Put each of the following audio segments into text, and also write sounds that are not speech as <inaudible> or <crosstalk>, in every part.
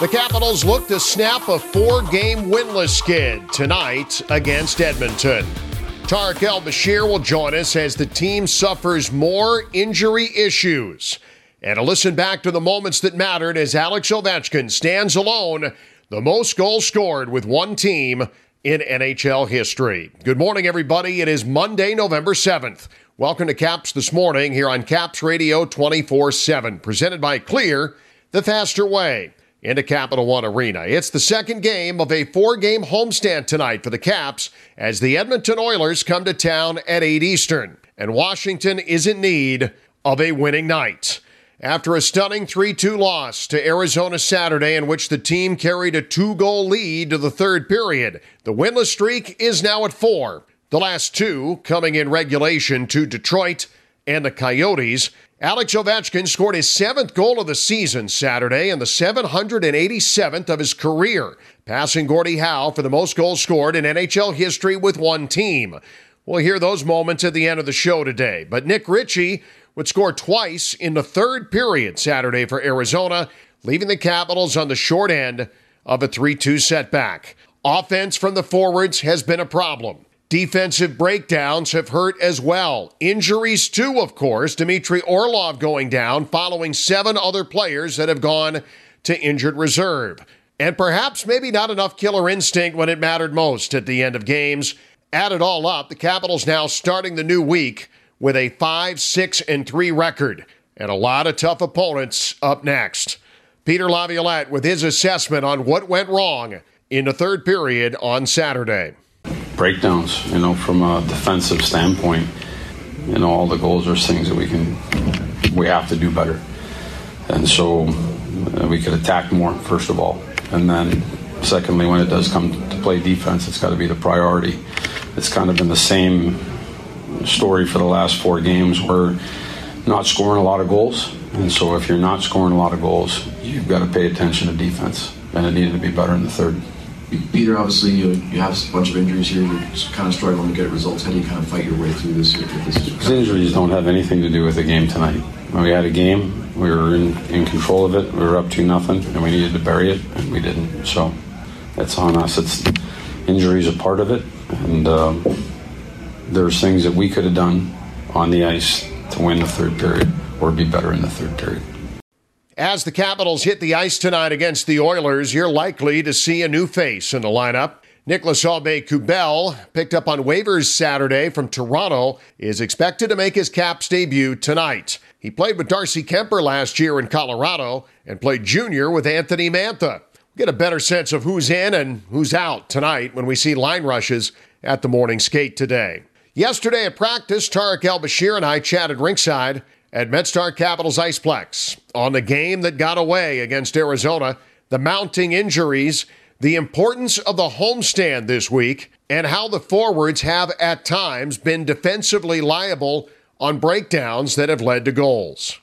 The Capitals look to snap a four game winless skid tonight against Edmonton. Tarik El Bashir will join us as the team suffers more injury issues. And to listen back to the moments that mattered as Alex Ovechkin stands alone, the most goals scored with one team in NHL history. Good morning, everybody. It is Monday, November 7th. Welcome to Caps This Morning here on Caps Radio 24 7, presented by Clear, the faster way into Capital One Arena. It's the second game of a four game homestand tonight for the Caps as the Edmonton Oilers come to town at 8 Eastern. And Washington is in need of a winning night. After a stunning 3 2 loss to Arizona Saturday, in which the team carried a two goal lead to the third period, the winless streak is now at four. The last two coming in regulation to Detroit and the Coyotes. Alex Ovechkin scored his seventh goal of the season Saturday and the 787th of his career, passing Gordie Howe for the most goals scored in NHL history with one team. We'll hear those moments at the end of the show today. But Nick Ritchie would score twice in the third period Saturday for Arizona, leaving the Capitals on the short end of a 3 2 setback. Offense from the forwards has been a problem. Defensive breakdowns have hurt as well. Injuries, too, of course. Dmitry Orlov going down, following seven other players that have gone to injured reserve. And perhaps maybe not enough killer instinct when it mattered most at the end of games. Add it all up, the Capitals now starting the new week with a 5 6 and 3 record and a lot of tough opponents up next. Peter Laviolette with his assessment on what went wrong in the third period on Saturday breakdowns, you know, from a defensive standpoint. You know, all the goals are things that we can, we have to do better. And so uh, we could attack more, first of all. And then, secondly, when it does come to play defense, it's got to be the priority. It's kind of been the same story for the last four games. We're not scoring a lot of goals. And so if you're not scoring a lot of goals, you've got to pay attention to defense. And it needed to be better in the third. Peter, obviously, you, you have a bunch of injuries here. You're kind of struggling to get results. How do you kind of fight your way through this? These injuries don't have anything to do with the game tonight. When we had a game, we were in, in control of it. We were up to nothing, and we needed to bury it, and we didn't. So that's on us. It's injuries are part of it, and um, there's things that we could have done on the ice to win the third period or be better in the third period. As the Capitals hit the ice tonight against the Oilers, you're likely to see a new face in the lineup. Nicolas Aube-Kubel, picked up on waivers Saturday from Toronto, is expected to make his Caps debut tonight. He played with Darcy Kuemper last year in Colorado and played junior with Anthony Mantha. We'll get a better sense of who's in and who's out tonight when we see line rushes at the morning skate today. Yesterday at practice, Tarik El Bashir and I chatted ringside at MedStar Capital's Iceplex on the game that got away against Arizona, the mounting injuries, the importance of the homestand this week, and how the forwards have at times been defensively liable on breakdowns that have led to goals.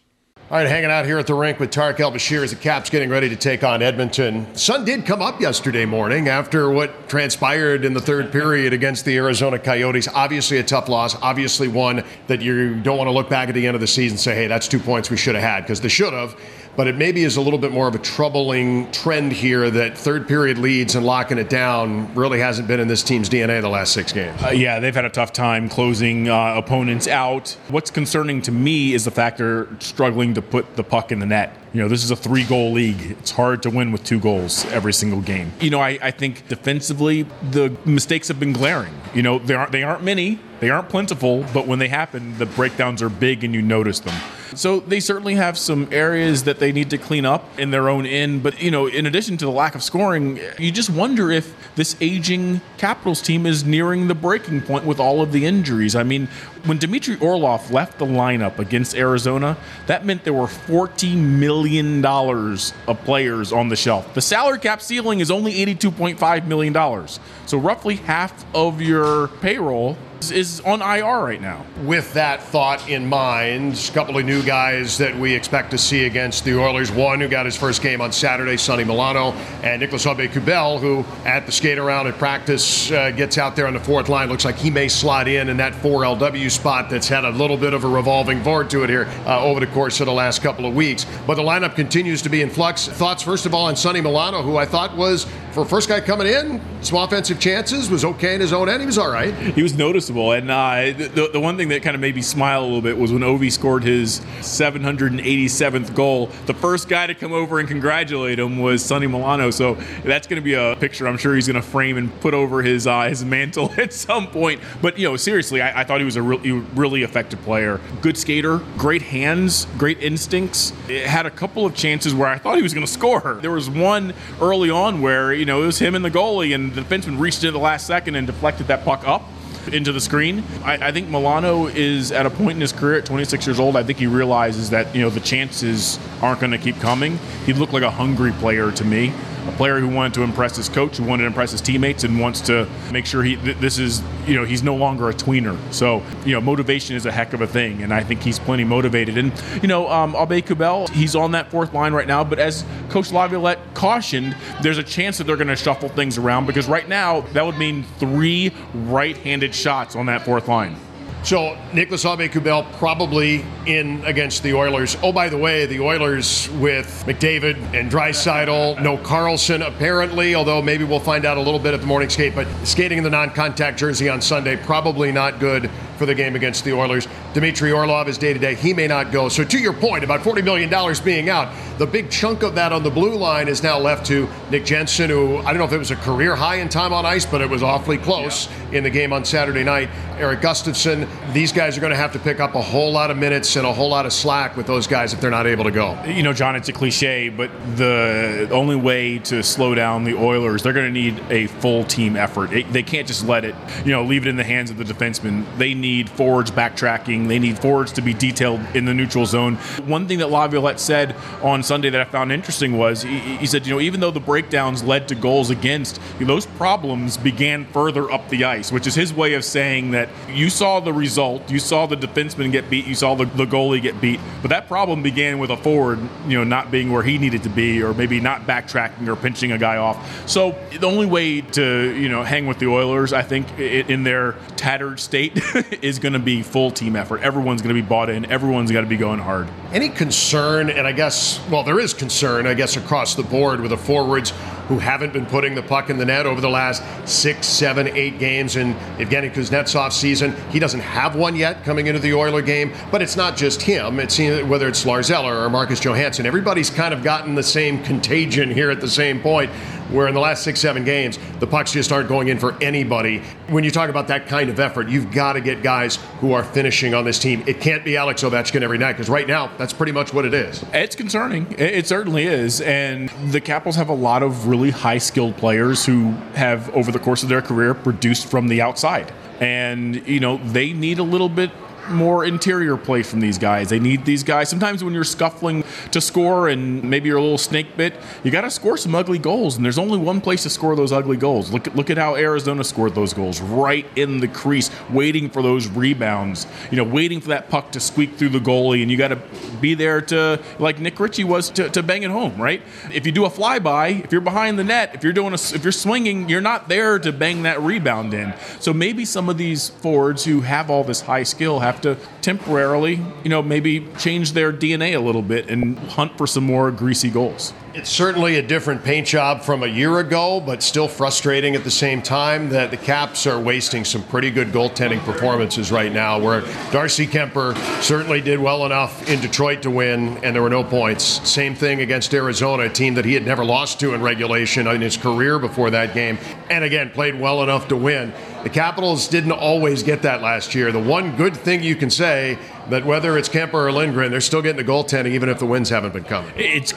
All right, hanging out here at the rink with Tarik El Bashir as the Caps getting ready to take on Edmonton. Sun did come up yesterday morning after what transpired in the third period against the Arizona Coyotes. Obviously, a tough loss. Obviously, one that you don't want to look back at the end of the season and say, hey, that's two points we should have had, because they should have but it maybe is a little bit more of a troubling trend here that third period leads and locking it down really hasn't been in this team's DNA the last six games. Uh, yeah, they've had a tough time closing uh, opponents out. What's concerning to me is the fact they're struggling to put the puck in the net. You know, this is a three goal league. It's hard to win with two goals every single game. You know, I, I think defensively, the mistakes have been glaring. You know, they aren't, they aren't many, they aren't plentiful, but when they happen, the breakdowns are big and you notice them. So they certainly have some areas that they need to clean up in their own end. But, you know, in addition to the lack of scoring, you just wonder if this aging Capitals team is nearing the breaking point with all of the injuries. I mean, when Dmitry Orlov left the lineup against Arizona, that meant there were $40 million of players on the shelf. The salary cap ceiling is only $82.5 million. So roughly half of your payroll is on IR right now. With that thought in mind, a couple of new guys that we expect to see against the Oilers. One who got his first game on Saturday, Sonny Milano, and Nicolas Aube-Kubel, who at the skate around at practice uh, gets out there on the fourth line. Looks like he may slot in in that 4LW spot that's had a little bit of a revolving board to it here uh, over the course of the last couple of weeks. But the lineup continues to be in flux. Thoughts, first of all, on Sonny Milano, who I thought was, for first guy coming in, some offensive chances, was okay in his own end. He was all right. He was noticeable. And uh, the, the one thing that kind of made me smile a little bit was when Ovi scored his 787th goal. The first guy to come over and congratulate him was Sonny Milano. So that's going to be a picture I'm sure he's going to frame and put over his uh, his mantle <laughs> at some point. But, you know, seriously, I, I thought he was a really, really effective player. Good skater, great hands, great instincts. It had a couple of chances where I thought he was going to score. There was one early on where, you know, it was him and the goalie, and the defenseman reached into the last second and deflected that puck up into the screen. I, I, think Milano is at a point in his career at 26 years old. I think he realizes that you know the chances aren't going to keep coming. He looked like a hungry player to me a player who wanted to impress his coach, who wanted to impress his teammates, and wants to make sure he th- this is you know he's no longer a tweener. So you know motivation is a heck of a thing, and I think he's plenty motivated. And you know um, Aube-Kubel, he's on that fourth line right now, but as Coach Laviolette cautioned, there's a chance that they're going to shuffle things around because right now that would mean three right-handed shots on that fourth line. So Nicolas Aube-Kubel probably in against the Oilers. Oh, by the way, the Oilers with McDavid and Draisaitl, no Carlson apparently, although maybe we'll find out a little bit at the morning skate. But skating in the non-contact jersey on Sunday probably not good for the game against the Oilers. Dmitry Orlov is day to day. He may not go. So to your point about $40 million being out, the big chunk of that on the blue line is now left to Nick Jensen, who I don't know if it was a career high in time on ice, but it was awfully close yeah. in the game on Saturday night. Erik Gustafsson, these guys are going to have to pick up a whole lot of minutes and a whole lot of slack with those guys if they're not able to go. You know, John, it's a cliche, but the only way to slow down the Oilers, they're going to need a full team effort. It, they can't just let it, you know, leave it in the hands of the defensemen. They need forwards backtracking. They need forwards to be detailed in the neutral zone. One thing that Laviolette said on Sunday that I found interesting was he, he said, you know, even though the breakdowns led to goals against, those problems began further up the ice, which is his way of saying that you saw the result, you saw the defenseman get beat, you saw the, the goalie get beat, but that problem began with a forward, you know, not being where he needed to be, or maybe not backtracking or pinching a guy off. So the only way to, you know, hang with the Oilers, I think, in their tattered state, <laughs> is going to be full team effort. Everyone's going to be bought in. Everyone's got to be going hard. Any concern, and I guess, well, there is concern, I guess, across the board with the forwards who haven't been putting the puck in the net over the last six, seven, eight games in Evgeny Kuznetsov's season. He doesn't have one yet coming into the Oiler game, but it's not just him. It's whether it's Lars Eller or Marcus Johansson. Everybody's kind of gotten the same contagion here at the same point where in the last six, seven games, the pucks just aren't going in for anybody. When you talk about that kind of effort, you've got to get guys who are finishing on this team. It can't be Alex Ovechkin every night because right now, that's pretty much what it is. It's concerning. It certainly is. And the Capitals have a lot of really high skilled players who have, over the course of their career, produced from the outside. And, you know, they need a little bit more interior play from these guys. They need these guys. Sometimes when you're scuffling to score and maybe you're a little snake bit, you got to score some ugly goals. And there's only one place to score those ugly goals. Look at look at how Arizona scored those goals right in the crease, waiting for those rebounds. You know, waiting for that puck to squeak through the goalie, and you got to be there to like Nick Ritchie was to, to bang it home. Right? If you do a flyby, if you're behind the net, if you're doing a, if you're swinging, you're not there to bang that rebound in. So maybe some of these forwards who have all this high skill have have to temporarily, you know, maybe change their DNA a little bit and hunt for some more greasy goals. It's certainly a different paint job from a year ago, but still frustrating at the same time that the Caps are wasting some pretty good goaltending performances right now. Where Darcy Kuemper certainly did well enough in Detroit to win, and there were no points. Same thing against Arizona, a team that he had never lost to in regulation in his career before that game, and again played well enough to win. The Capitals didn't always get that last year. The one good thing you can say that whether it's Kuemper or Lindgren, they're still getting the goaltending even if the wins haven't been coming. It's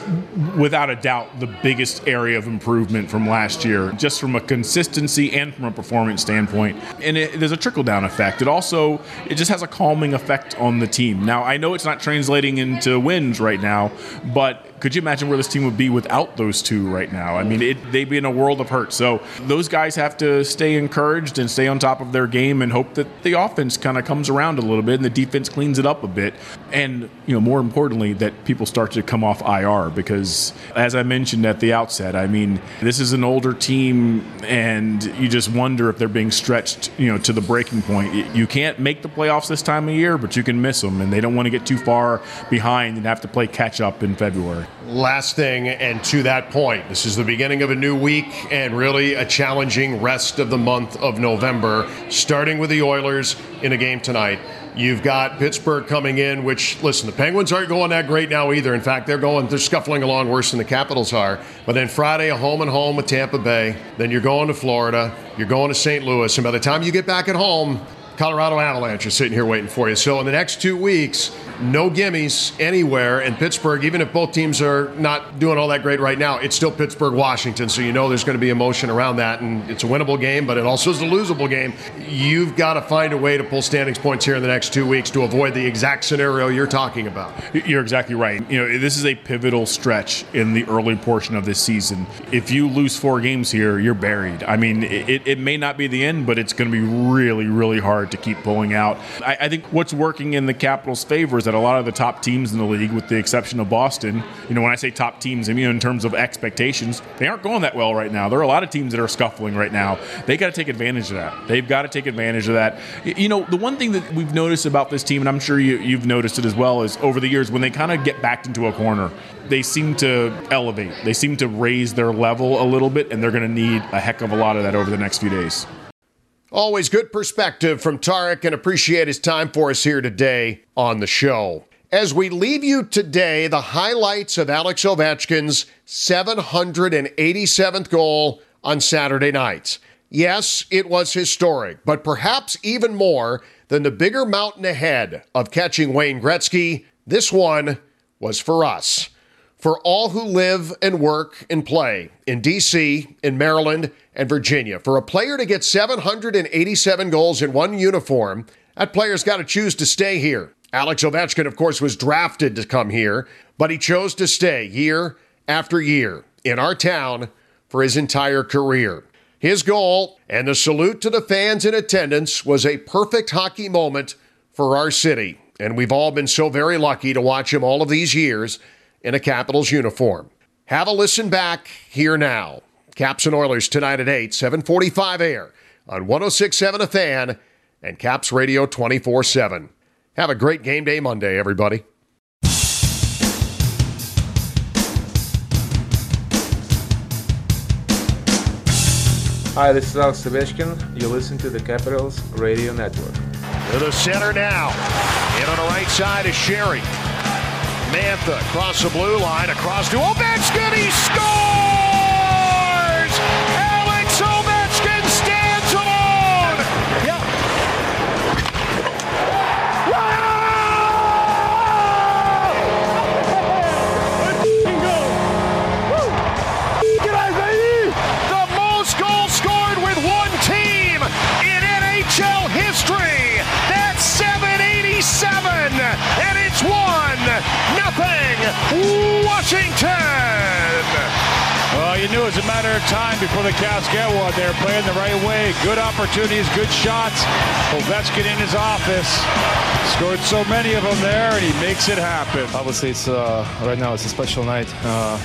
without a doubt the biggest area of improvement from last year, just from a consistency and from a performance standpoint. And it, there's a trickle down effect. It also it just has a calming effect on the team. Now I know it's not translating into wins right now, but could you imagine where this team would be without those two right now? I mean, it, they'd be in a world of hurt. So those guys have to stay encouraged and stay on top of their game and hope that the offense kind of comes around a little bit and the defense cleans it up a bit. And, you know, more importantly, that people start to come off IR because, as I mentioned at the outset, I mean, this is an older team and you just wonder if they're being stretched, you know, to the breaking point. You can't make the playoffs this time of year, but you can miss them and they don't want to get too far behind and have to play catch up in February. Last thing, and to that point, this is the beginning of a new week and really a challenging rest of the month of November, starting with the Oilers in a game tonight. You've got Pittsburgh coming in, which, listen, the Penguins aren't going that great now either. In fact, they're going, they're scuffling along worse than the Capitals are. But then Friday, a home and home with Tampa Bay. Then you're going to Florida. You're going to St. Louis. And by the time you get back at home, Colorado Avalanche is sitting here waiting for you. So in the next two weeks, no gimmies anywhere. And Pittsburgh, even if both teams are not doing all that great right now, it's still Pittsburgh, Washington. So you know there's going to be emotion around that. And it's a winnable game, but it also is a losable game. You've got to find a way to pull standings points here in the next two weeks to avoid the exact scenario you're talking about. You're exactly right. You know, this is a pivotal stretch in the early portion of this season. If you lose four games here, you're buried. I mean, it, it may not be the end, but it's going to be really, really hard to keep pulling out. I, I think what's working in the Capitals' favor is that a lot of the top teams in the league, with the exception of Boston, you know, when I say top teams, I mean in terms of expectations, they aren't going that well right now. There are a lot of teams that are scuffling right now. They got to take advantage of that. They've got to take advantage of that. You know, the one thing that we've noticed about this team, and I'm sure you, you've noticed it as well, is over the years when they kind of get backed into a corner, they seem to elevate. They seem to raise their level a little bit, and they're going to need a heck of a lot of that over the next few days. Always good perspective from Tarik and appreciate his time for us here today on the show. As we leave you today, the highlights of Alex Ovechkin's 787th goal on Saturday night. Yes, it was historic, but perhaps even more than the bigger mountain ahead of catching Wayne Gretzky, this one was for us. For all who live and work and play in D.C., in Maryland, and Virginia. For a player to get 787 goals in one uniform, that player's got to choose to stay here. Alex Ovechkin, of course, was drafted to come here, but he chose to stay year after year in our town for his entire career. His goal and the salute to the fans in attendance was a perfect hockey moment for our city, and we've all been so very lucky to watch him all of these years in a Capitals uniform. Have a listen back here now. Caps and Oilers tonight at 8, 745 air on 1067 A Fan and Caps Radio 24 7. Have a great game day Monday, everybody. Hi, this is Alex Ovechkin. You listen to the Capitals Radio Network. To the center now. In on the right side is Sheary. Mantha across the blue line, across to Ovechkin. He scores! Washington. Well, you knew it was a matter of time before the Caps get one. They're playing the right way. Good opportunities, good shots. Ovechkin in his office. Scored so many of them there, and he makes it happen. Obviously, it's uh, right now it's a special night. Uh,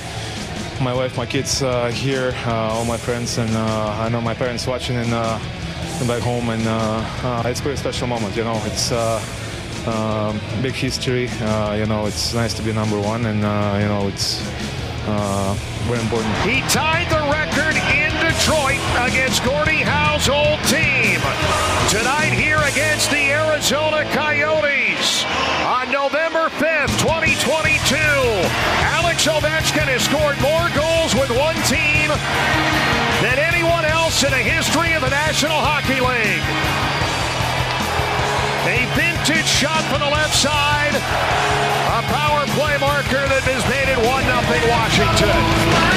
my wife, my kids uh, here, uh, all my friends, and uh, I know my parents watching and uh, back home, and uh, uh, it's a pretty special moment. You know, it's uh, um, big history. Uh, you know, it's nice to be number one, and uh, you know, it's uh, very important. He tied the record in Detroit against Gordie Howe's old team. Tonight here against the Arizona Coyotes on November 5th, 2022. Alex Ovechkin has scored more goals with one team than anyone else in the history of the National Hockey League. A vintage shot from the left side. A power play marker that has made it 1 0 Washington.